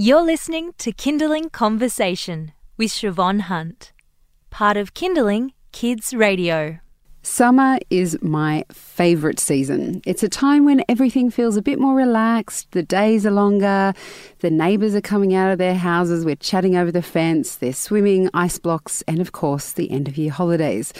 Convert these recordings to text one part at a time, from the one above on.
You're listening to Kinderling Conversation with Shevonne Hunt, part of Kinderling Kids Radio. Summer is my favourite season. It's a time when everything feels a bit more relaxed, the days are longer, the neighbours are coming out of their houses, we're chatting over the fence, they're swimming, ice blocks, and of course, the end of year holidays.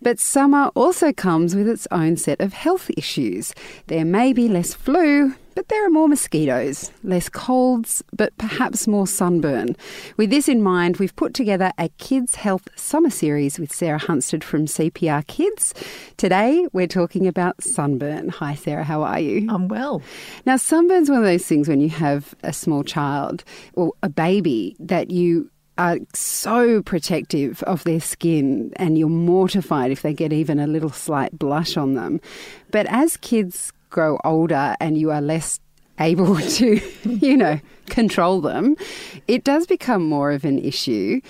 But summer also comes with its own set of health issues. There may be less flu, but there are more mosquitoes, less colds, but perhaps more sunburn. With this in mind, we've put together a Kids Health Summer Series with Sarah Hunstead from CPR Kids. Today, we're talking about sunburn. Hi, Sarah, how are you? I'm well. Now, sunburn's one of those things when you have a small child or a baby that you are so protective of their skin and you're mortified if they get even a little slight blush on them. But as kids grow older and you are less able to, you know, control them, it does become more of an issue.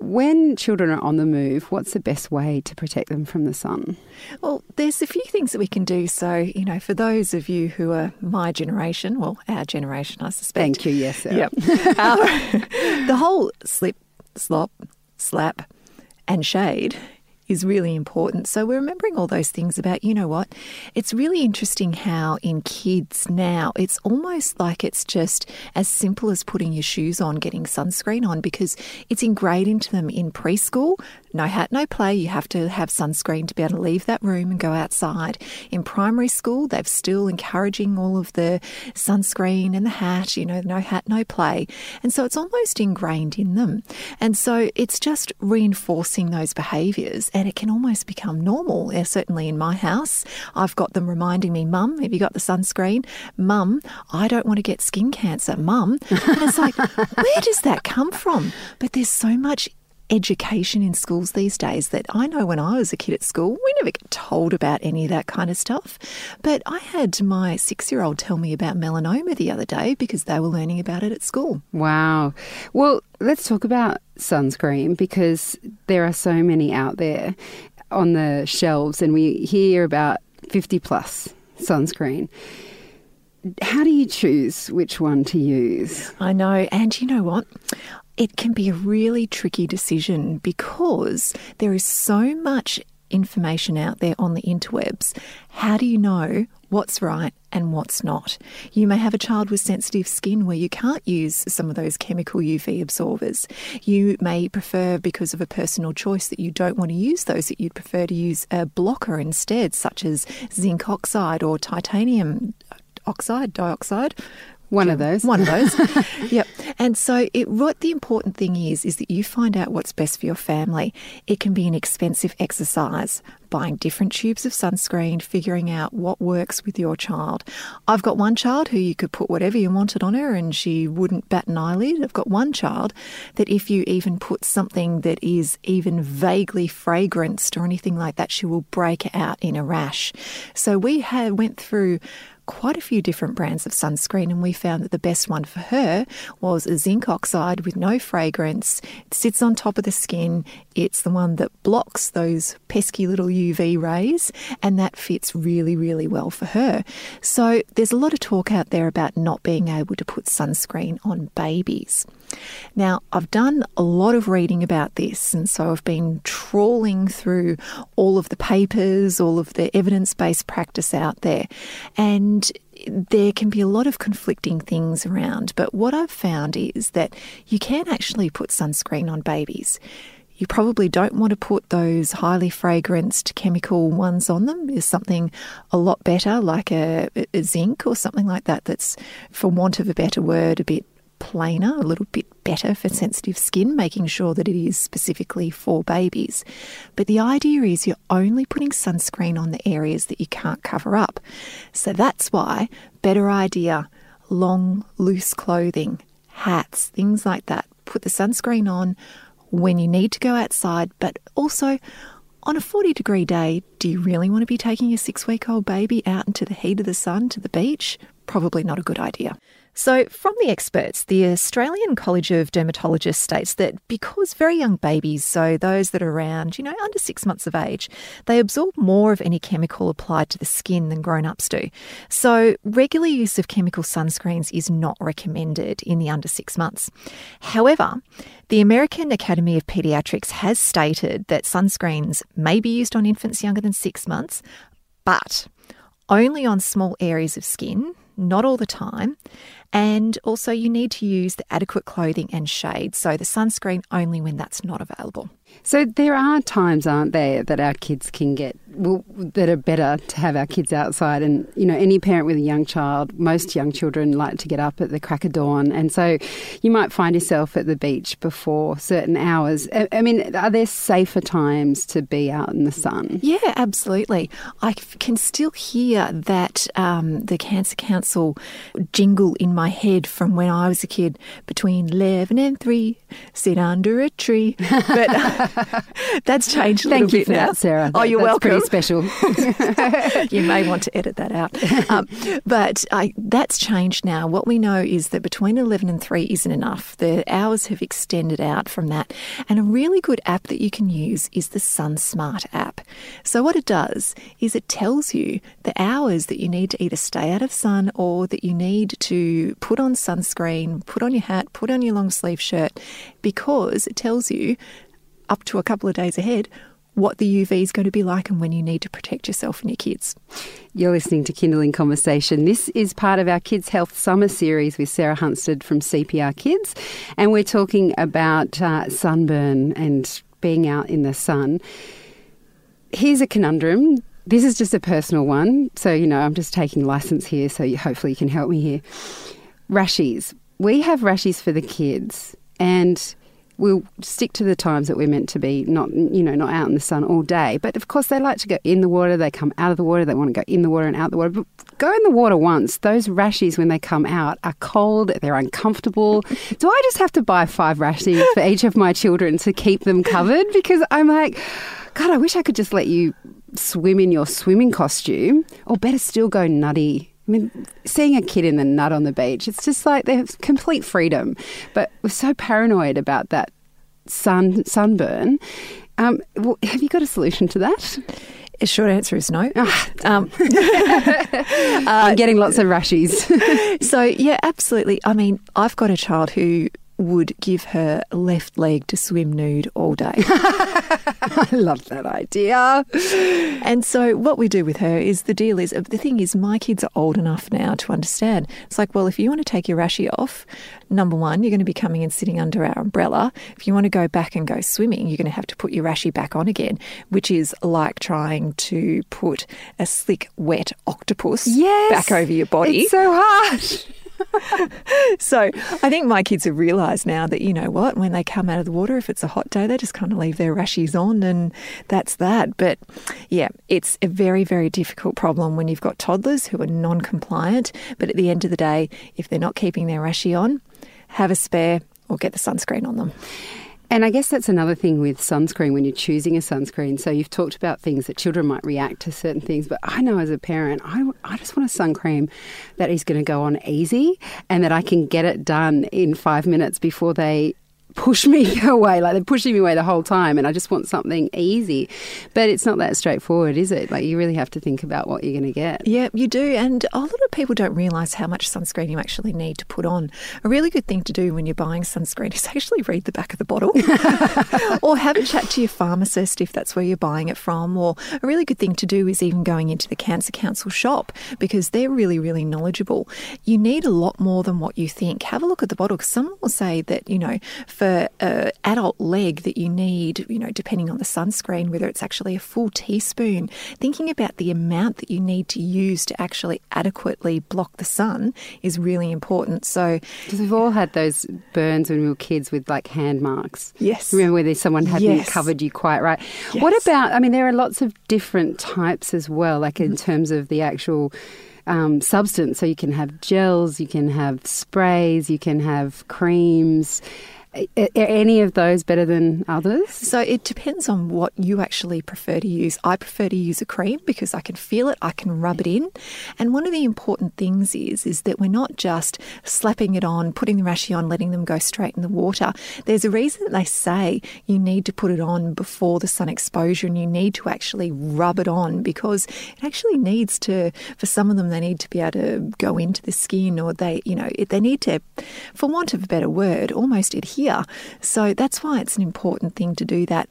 When children are on the move, what's the best way to protect them from the sun? Well, there's a few things that we can do. So, you know, for those of you who are my generation, well, our generation, I suspect. Thank you, yes, sir. Yep. um, the whole slip, slop, slap, and shade is really important. So we're remembering all those things about, you know what? It's really interesting how in kids now, it's almost like it's just as simple as putting your shoes on, getting sunscreen on, because it's ingrained into them in preschool. No hat, no play. You have to have sunscreen to be able to leave that room and go outside. In primary school, they're still encouraging all of the sunscreen and the hat, you know, no hat, no play. And so it's almost ingrained in them. And so it's just reinforcing those behaviours and it can almost become normal. Yeah, certainly in my house, I've got them reminding me, Mum, have you got the sunscreen? Mum, I don't want to get skin cancer. Mum. And it's like, where does that come from? But there's so much education in schools these days that I know when I was a kid at school, we never get told about any of that kind of stuff. But I had my six year old tell me about melanoma the other day because they were learning about it at school. Wow. Well, let's talk about sunscreen because there are so many out there on the shelves, and we hear about 50 plus sunscreen. How do you choose which one to use? I know. And you know what? It can be a really tricky decision because there is so much information out there on the interwebs. How do you know what's right and what's not? You may have a child with sensitive skin where you can't use some of those chemical UV absorbers. You may prefer, because of a personal choice, that you don't want to use those, that you'd prefer to use a blocker instead, such as zinc oxide or titanium oxide, dioxide, one of those. One of those. yep. And so it, what the important thing is, is that you find out what's best for your family. It can be an expensive exercise, buying different tubes of sunscreen, figuring out what works with your child. I've got one child who you could put whatever you wanted on her and she wouldn't bat an eyelid. I've got one child that if you even put something that is even vaguely fragranced or anything like that, she will break out in a rash. So we had went through quite a few different brands of sunscreen, and we found that the best one for her was a zinc oxide with no fragrance. It sits on top of the skin. It's the one that blocks those pesky little UV rays, and that fits really, really well for her. So there's a lot of talk out there about not being able to put sunscreen on babies. Now, I've done a lot of reading about this, and so I've been trawling through all of the papers, all of the evidence based practice out there, and there can be a lot of conflicting things around. But what I've found is that you can actually put sunscreen on babies. You probably don't want to put those highly fragranced chemical ones on them. There's something a lot better, like a, a zinc or something like that, that's, for want of a better word, a bit plainer, a little bit better for sensitive skin, making sure that it is specifically for babies. But the idea is you're only putting sunscreen on the areas that you can't cover up. So that's why, better idea long, loose clothing, hats, things like that. Put the sunscreen on when you need to go outside, but also on a 40 degree day, do you really want to be taking a six week old baby out into the heat of the sun to the beach? Probably not a good idea. So, from the experts, the Australian College of Dermatologists states that because very young babies, so those that are around, you know, under six months of age, they absorb more of any chemical applied to the skin than grown ups do. So, regular use of chemical sunscreens is not recommended in the under six months. However, the American Academy of Pediatrics has stated that sunscreens may be used on infants younger than six months, but only on small areas of skin, not all the time. And also, you need to use the adequate clothing and shade. So, the sunscreen only when that's not available. So there are times, aren't there, that our kids can get well, that are better to have our kids outside. And you know, any parent with a young child, most young children like to get up at the crack of dawn, and so you might find yourself at the beach before certain hours. I mean, are there safer times to be out in the sun? Yeah, absolutely. I can still hear that um, the Cancer Council jingle in my head from when I was a kid between eleven and three. Sit under a tree, but. That's changed a Thank little you bit for now. that, Sarah. Oh, you're That's welcome. Pretty special. you may want to edit that out. Um, but I, that's changed now. What we know is that between 11 and 3 isn't enough. The hours have extended out from that. And a really good app that you can use is the SunSmart app. So, what it does is it tells you the hours that you need to either stay out of sun or that you need to put on sunscreen, put on your hat, put on your long sleeve shirt, because it tells you up to a couple of days ahead what the UV is going to be like and when you need to protect yourself and your kids. You're listening to Kinderling Conversation. This is part of our Kids Health Summer series with Sarah Hunstead from CPR Kids, and we're talking about uh, sunburn and being out in the sun. Here's a conundrum. This is just a personal one, so you know I'm just taking license here. So you, hopefully you can help me here. Rashies. We have rashies for the kids, and we'll stick to the times that we're meant to be, not you know, not out in the sun all day. But of course, they like to go in the water. They come out of the water. They want to go in the water and out the water. But go in the water once. Those rashes, when they come out, are cold. They're uncomfortable. Do I just have to buy five rashes for each of my children to keep them covered? Because I'm like, God, I wish I could just let you swim in your swimming costume, or better still, go nutty I mean, seeing a kid in the nut on the beach, it's just like they have complete freedom. But we're so paranoid about that sun sunburn. Um, well, have you got a solution to that? A short answer is no. Ah, Um, I'm getting lots of rashies. so, yeah, absolutely. I mean, I've got a child who would give her left leg to swim nude all day. I love that idea. And so, what we do with her is the deal is the thing is, my kids are old enough now to understand. It's like, well, if you want to take your rashie off, number one, you're going to be coming and sitting under our umbrella. If you want to go back and go swimming, you're going to have to put your rashie back on again, which is like trying to put a slick, wet octopus Yes, back over your body. It's so hard. so I think my kids have realised now that you know what, when they come out of the water, if it's a hot day, they just kind of leave their rashies on, and that's that. But yeah, it's a very very difficult problem when you've got toddlers who are non-compliant. But at the end of the day, if they're not keeping their rashie on, have a spare or get the sunscreen on them. And I guess that's another thing with sunscreen when you're choosing a sunscreen. So you've talked about things that children might react to certain things, but I know as a parent, I, I just want a sun cream that is going to go on easy and that I can get it done in five minutes before they push me away. Like they're pushing me away the whole time, and I just want something easy. But it's not that straightforward, is it? Like you really have to think about what you're going to get. Yeah, you do. And a lot of people don't realise how much sunscreen you actually need to put on. A really good thing to do when you're buying sunscreen is actually read the back of the bottle or have a chat to your pharmacist if that's where you're buying it from. Or a really good thing to do is even going into the Cancer Council shop because they're really, really knowledgeable. You need a lot more than what you think. Have a look at the bottle because someone will say that, you know, for an adult leg that you need, you know, depending on the sunscreen, whether it's actually a full teaspoon, thinking about the amount that you need to use to actually adequately block the sun is really important. So, Because we've all had those burns when we were kids with like hand marks. Yes. Remember where there's someone hadn't Yes. covered you quite right. What about, I mean, there are lots of different types as well, like in terms of the actual um, substance. So you can have gels, you can have sprays, you can have creams. Are any of those better than others? So it depends on what you actually prefer to use. I prefer to use a cream because I can feel it, I can rub it in. And one of the important things is is that we're not just slapping it on, putting the rashie on, letting them go straight in the water. There's a reason that they say you need to put it on before the sun exposure and you need to actually rub it on because it actually needs to for some of them they need to be able to go into the skin or they, you know, they need to for want of a better word, almost adhere here. So that's why it's an important thing to do that.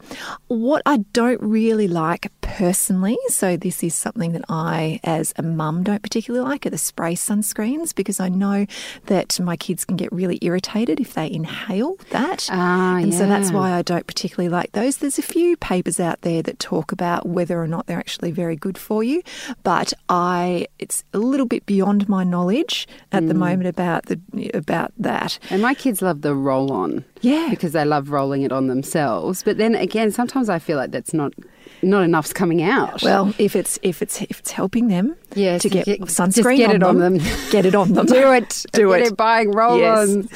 What I don't really like personally, so this is something that I, as a mum, don't particularly like, are the spray sunscreens because I know that my kids can get really irritated if they inhale that. Ah, and yeah. so that's why I don't particularly like those. There's a few papers out there that talk about whether or not they're actually very good for you, but I it's a little bit beyond my knowledge at the moment about the about that. And my kids love the roll on. Yeah. Because they love rolling it on themselves. But then again, sometimes I feel like that's not not enough's coming out. Well, if it's if it's if it's helping them Yeah, to get get- sunscreen get on it on them, them. get it on them. do it. Do Get it. buying roll Yes.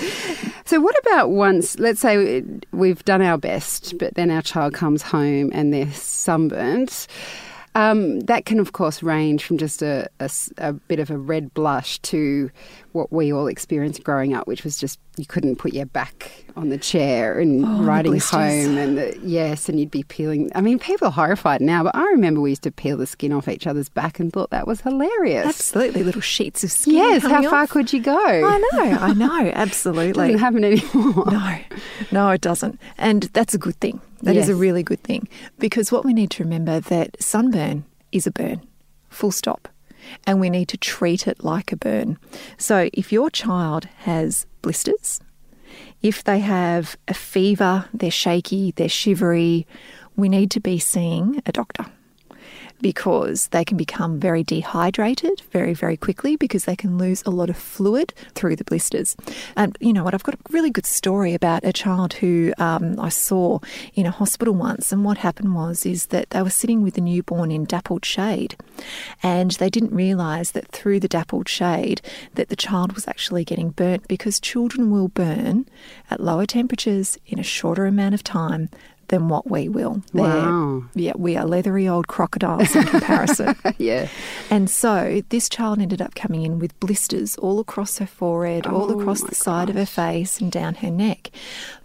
So, what about once, let's say we've done our best, but then our child comes home and they're sunburnt? Um, that can, of course, range from just a a bit of a red blush to what we all experienced growing up, which was just you couldn't put your back on the chair and Oh, riding home, and the, yes, and you'd be peeling. I mean, people are horrified now, but I remember we used to peel the skin off each other's back and thought that was hilarious. Absolutely, little sheets of skin. yes, how far off. could you go? I know, I know, absolutely. doesn't happen anymore. No, no, it doesn't. And that's a good thing. That is Yes. a really good thing because what we need to remember that sunburn is a burn, full stop. And we need to treat it like a burn. So if your child has blisters, if they have a fever, they're shaky, they're shivery, we need to be seeing a doctor because they can become very dehydrated very, very quickly because they can lose a lot of fluid through the blisters. And you know what? I've got a really good story about a child who um, I saw in a hospital once, and what happened was is that they were sitting with the newborn in dappled shade, and they didn't realise that through the dappled shade that the child was actually getting burnt because children will burn at lower temperatures in a shorter amount of time than what we will. They're- Wow. yeah, we are leathery old crocodiles in comparison. yeah. and so this child ended up coming in with blisters all across her forehead, all Oh across my the side of her face, and down her neck.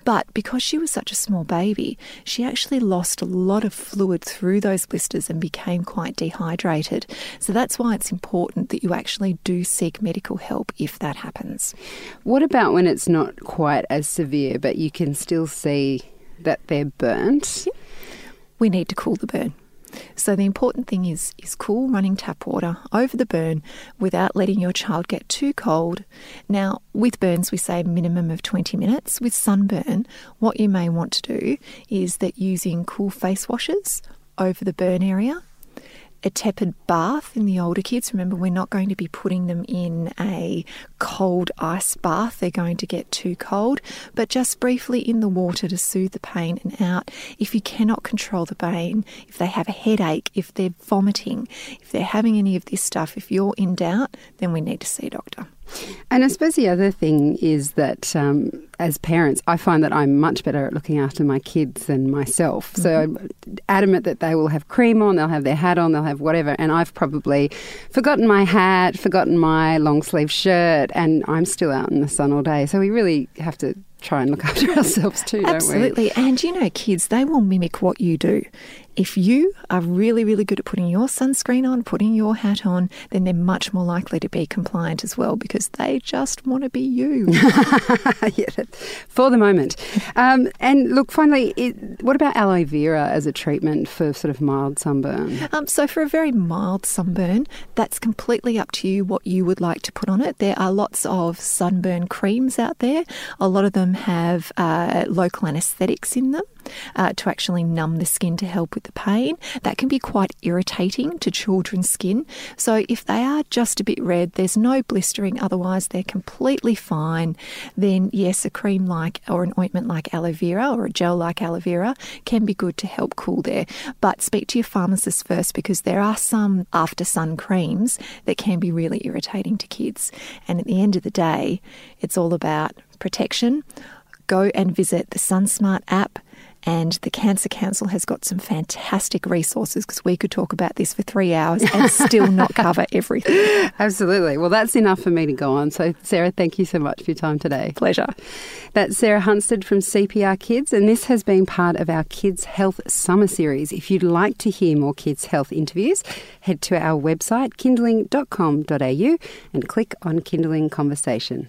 But because she was such a small baby, she actually lost a lot of fluid through those blisters and became quite dehydrated. So that's why it's important that you actually do seek medical help if that happens. What about when it's not quite as severe, but you can still see that they're burnt? we need to cool the burn. So the important thing is is cool running tap water over the burn without letting your child get too cold. Now, with burns we say minimum of 20 minutes. With sunburn, what you may want to do is that using cool face washes over the burn area a tepid bath in the older kids. Remember, we're not going to be putting them in a cold ice bath. They're going to get too cold, but just briefly in the water to soothe the pain and out. If you cannot control the pain, if they have a headache, if they're vomiting, if they're having any of this stuff, if you're in doubt, then we need to see a doctor. And I suppose the other thing is that um, as parents, I find that I'm much better at looking after my kids than myself. So I'm adamant that they will have cream on, they'll have their hat on, they'll have whatever. And I've probably forgotten my hat, forgotten my long sleeve shirt, and I'm still out in the sun all day. So we really have to try and look after ourselves too, don't we? Absolutely. And you know, kids, they will mimic what you do. If you are really, really good at putting your sunscreen on, putting your hat on, then they're much more likely to be compliant as well because they just want to be you. yeah, for the moment. Um, and look, finally, it, what about aloe vera as a treatment for sort of mild sunburn? Um, so, for a very mild sunburn, that's completely up to you what you would like to put on it. There are lots of sunburn creams out there. A lot of them have uh, local anaesthetics in them uh, to actually numb the skin to help with the pain. That can be quite irritating to children's skin. So, if they are just a bit red, there's no blistering, otherwise, they're completely fine, then yes, a cream like or an ointment like aloe vera or a gel like aloe vera can be good to help cool there. But speak to your pharmacist first because there are some after sun creams that can be really irritating to kids. And at the end of the day, it's all about protection go and visit the SunSmart app. And the Cancer Council has got some fantastic resources because we could talk about this for three hours and still not cover everything. Absolutely. Well, that's enough for me to go on. So, Sarah, thank you so much for your time today. Pleasure. That's Sarah Hunstead from CPR Kids, and this has been part of our Kids Health Summer Series. If you'd like to hear more kids' health interviews, head to our website, kinderling.com.au, and click on Kinderling Conversation.